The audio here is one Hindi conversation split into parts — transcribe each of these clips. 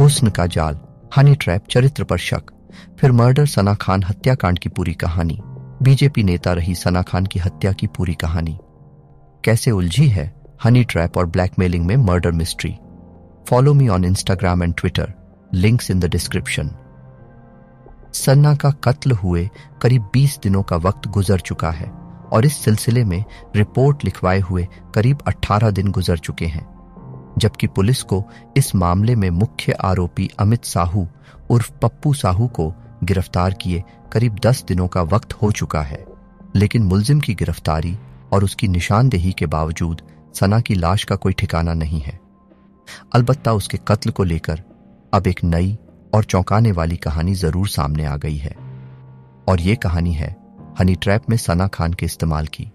हुस्न का जाल, हनी ट्रैप, चरित्र पर शक, फिर मर्डर, सना खान हत्याकांड की पूरी कहानी। बीजेपी नेता रही सना खान की हत्या की पूरी कहानी। कैसे उलझी है हनी ट्रैप और ब्लैकमेलिंग में murder mystery? Follow me on Instagram and Twitter, links in the description. Sanna का कत्ल हुए करीब 20 दिनों का वक्त गुजर चुका है और इस सिलसिले में रिपोर्ट लिखवाए हुए करीब 18 दिन गुजर चुके हैं। जबकि पुलिस को इस मामले में मुख्य आरोपी अमित साहू उर्फ़ पप्पू साहू को गिरफ़्तार किए करीब 10 दिनों का वक्त हो चुका है। लेकिन मुलजिम की गिरफ्तारी और उसकी निशानदेही के बावजूद सना की लाश का कोई ठिकाना नहीं है। अलबत्ता उसके कत्ल को लेकर अब एक नई और चौंकाने वाली कहानी ज़रूर सामने आ गई है। और यह कहानी है हनी ट्रैप में सना खान के इस्तेमाल की।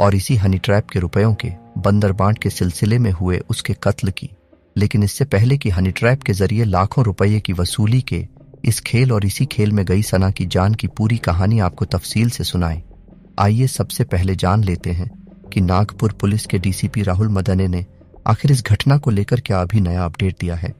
और इसी हनी ट्रैप के रुपयों के बंदरबांट के सिलसिले में हुए उसके कत्ल की। लेकिन इससे पहले कि हनी ट्रैप के ज़रिए लाखों रुपये की वसूली के इस खेल और इसी खेल में गई सना की जान की पूरी कहानी आपको तफसील से सुनाए। आइए सबसे पहले जान लेते हैं कि नागपुर पुलिस के डीसीपी राहुल मदने ने आखिर इस घटना को लेकर क्या अभी नया अपडेट दिया है।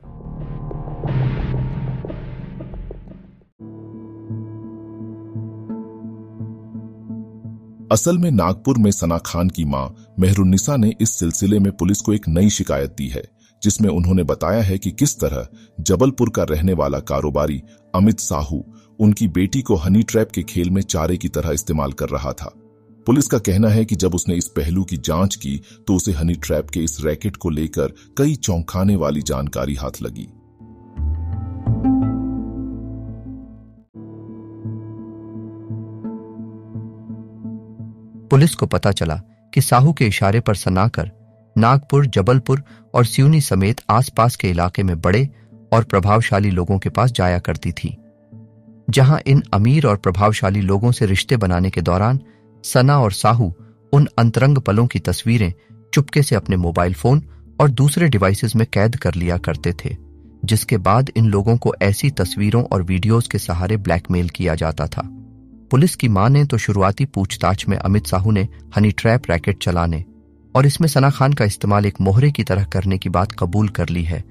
असल में नागपुर में सना खान की माँ मेहरुन्निसा ने इस सिलसिले में पुलिस को एक नई शिकायत दी है, जिसमें उन्होंने बताया है कि किस तरह जबलपुर का रहने वाला कारोबारी अमित साहू उनकी बेटी को हनी ट्रैप के खेल में चारे की तरह इस्तेमाल कर रहा था। पुलिस का कहना है कि जब उसने इस पहलू की जाँच की तो उसे हनी ट्रैप के इस रैकेट को लेकर कई चौंकाने वाली जानकारी हाथ लगी। पुलिस को पता चला कि साहू के इशारे पर सनाकर नागपुर, जबलपुर और सिवनी समेत आसपास के इलाके में बड़े और प्रभावशाली लोगों के पास जाया करती थी। जहाँ इन अमीर और प्रभावशाली लोगों से रिश्ते बनाने के दौरान सना और साहू उन अंतरंग पलों की तस्वीरें चुपके से अपने मोबाइल फ़ोन और दूसरे डिवाइसेस में कैद कर लिया करते थे, जिसके बाद इन लोगों को ऐसी तस्वीरों और वीडियोस के सहारे ब्लैकमेल किया जाता था। पुलिस की माँ ने तो शुरुआती पूछताछ में अमित साहू ने हनी ट्रैप रैकेट चलाने और इसमें सना खान का इस्तेमाल एक मोहरे की तरह करने की बात कबूल कर ली है।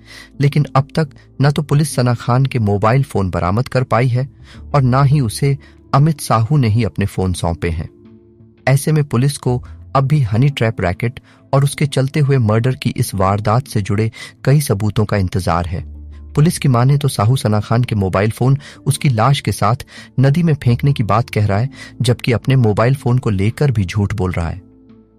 लेकिन अब तक न तो पुलिस सना खान के मोबाइल फ़ोन बरामद कर पाई है और न ही उसे अमित साहू ने ही अपने फ़ोन सौंपे हैं। ऐसे में पुलिस को अब भी हनी ट्रैप रैकेट और उसके चलते हुए मर्डर की इस वारदात से जुड़े कई सबूतों का इंतज़ार है। पुलिस की माने तो साहू सना खान के मोबाइल फ़ोन उसकी लाश के साथ नदी में फेंकने की बात कह रहा है जबकि अपने मोबाइल फ़ोन को लेकर भी झूठ बोल रहा है।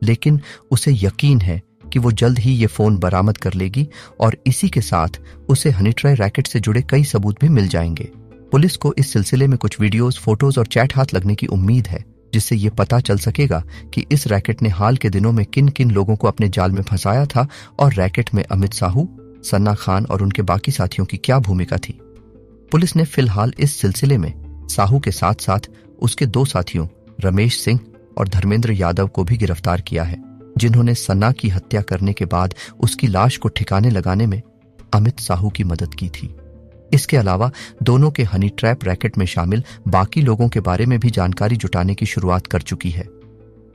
लेकिन उसे यकीन है कि वो जल्द ही ये फ़ोन बरामद कर लेगी और इसी के साथ उसे हनी ट्राई रैकेट से जुड़े कई सबूत भी मिल जाएँगे। पुलिस को इस सिलसिले में कुछ वीडियोस, फ़ोटोज़ और चैट हाथ लगने की उम्मीद है जिससे ये पता चल सकेगा कि इस रैकेट ने हाल के दिनों में किन किन लोगों को अपने जाल में फंसाया था और रैकेट में अमित साहू सन्ना खान और उनके बाकी साथियों की क्या भूमिका थी? पुलिस ने फ़िलहाल इस सिलसिले में साहू के साथ साथ उसके दो साथियों, रमेश सिंह और धर्मेंद्र यादव को भी गिरफ़्तार किया है, जिन्होंने सन्ना की हत्या करने के बाद उसकी लाश को ठिकाने लगाने में अमित साहू की मदद की थी। इसके अलावा दोनों के हनी ट्रैप रैकेट में शामिल बाकी लोगों के बारे में भी जानकारी जुटाने की शुरुआत कर चुकी है।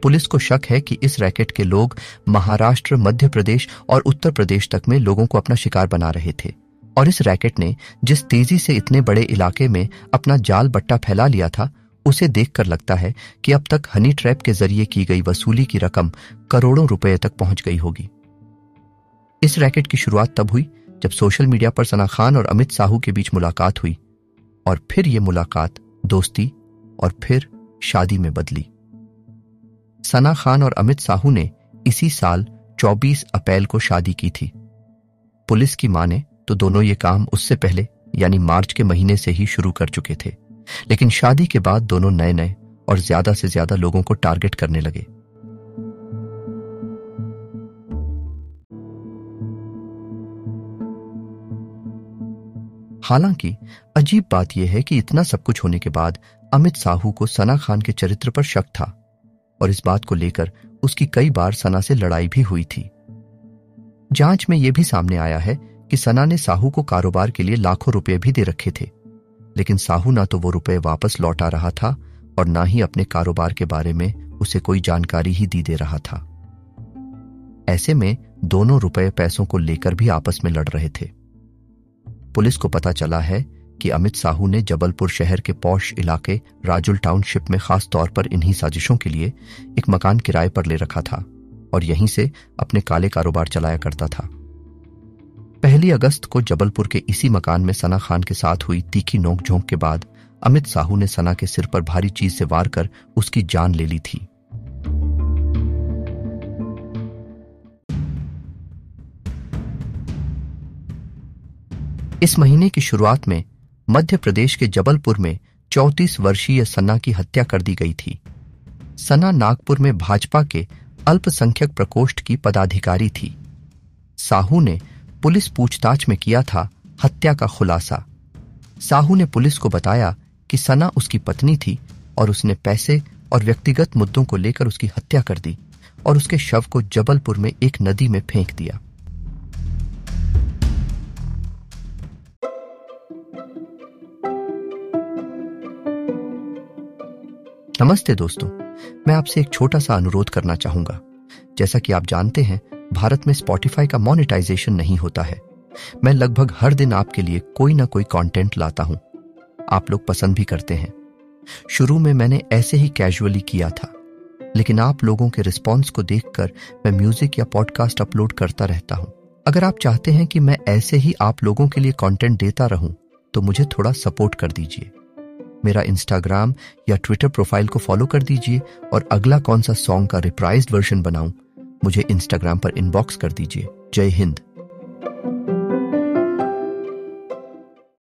पुलिस को शक है कि इस रैकेट के लोग महाराष्ट्र, मध्य प्रदेश और उत्तर प्रदेश तक में लोगों को अपना शिकार बना रहे थे। और इस रैकेट ने जिस तेज़ी से इतने बड़े इलाके में अपना जाल बट्टा फैला लिया था, उसे देखकर लगता है कि अब तक हनी ट्रैप के ज़रिए की गई वसूली की रकम करोड़ों रुपए तक पहुँच गई होगी। इस रैकेट की शुरुआत तब हुई, जब सोशल मीडिया पर सना खान और अमित साहू के बीच मुलाकात हुई और फिर यह मुलाकात दोस्ती और फिर शादी में बदली। सना खान और अमित साहू ने इसी साल 24 अप्रैल को शादी की थी। पुलिस की माने तो दोनों ये काम उससे पहले, यानी मार्च के महीने से ही शुरू कर चुके थे। लेकिन शादी के बाद दोनों नए नए और ज़्यादा से ज़्यादा लोगों को टारगेट करने लगे। हालाँकि, अजीब बात यह है कि इतना सब कुछ होने के बाद अमित साहू को सना खान के चरित्र पर शक था। और इस बात को लेकर उसकी कई बार सना से लड़ाई भी हुई थी। जाँच में यह भी सामने आया है कि सना ने साहू को कारोबार के लिए लाखों रुपए भी दे रखे थे, लेकिन साहू ना तो वो रुपए वापस लौटा रहा था और ना ही अपने कारोबार के बारे में उसे कोई जानकारी ही दी दे रहा था। ऐसे में दोनों रुपए पैसों को लेकर भी आपस में लड़ रहे थे। पुलिस को पता चला है कि अमित साहू ने जबलपुर शहर के पौष इलाके राजुल टाउनशिप में खास तौर पर इन्हीं साजिशों के लिए एक मकान किराए पर ले रखा था और यहीं से अपने काले कारोबार चलाया करता था। पहली अगस्त को जबलपुर के इसी मकान में सना खान के साथ हुई तीखी नोकझोंक के बाद अमित साहू ने सना के सिर पर भारी चीज़ से वार कर उसकी जान ले ली थी। इस महीने की शुरुआत में मध्य प्रदेश के जबलपुर में चौतीस वर्षीय सना की हत्या कर दी गई थी। सना नागपुर में भाजपा के अल्पसंख्यक प्रकोष्ठ की पदाधिकारी थी। साहू ने पुलिस पूछताछ में किया था हत्या का खुलासा। साहू ने पुलिस को बताया कि सना उसकी पत्नी थी और उसने पैसे और व्यक्तिगत मुद्दों को लेकर उसकी हत्या कर दी और उसके शव को जबलपुर में एक नदी में फेंक दिया। नमस्ते दोस्तों, मैं आपसे एक छोटा सा अनुरोध करना चाहूँगा। जैसा कि आप जानते हैं, भारत में स्पॉटिफाई का मोनेटाइजेशन नहीं होता है। मैं लगभग हर दिन आपके लिए कोई ना कोई कंटेंट लाता हूँ। आप लोग पसंद भी करते हैं। शुरू में मैंने ऐसे ही कैजुअली किया था, लेकिन आप लोगों के रिस्पॉन्स को देखकर मैं म्यूज़िक या पॉडकास्ट अपलोड करता रहता हूँ। अगर आप चाहते हैं कि मैं ऐसे ही आप लोगों के लिए कंटेंट देता रहूँ तो मुझे थोड़ा सपोर्ट कर दीजिए। मेरा इंस्टाग्राम या ट्विटर प्रोफ़ाइल को फॉलो कर दीजिए और अगला कौन सा सॉन्ग का रिप्राइज वर्जन बनाऊँ, मुझे इंस्टाग्राम पर इनबॉक्स कर दीजिए। जय हिंद।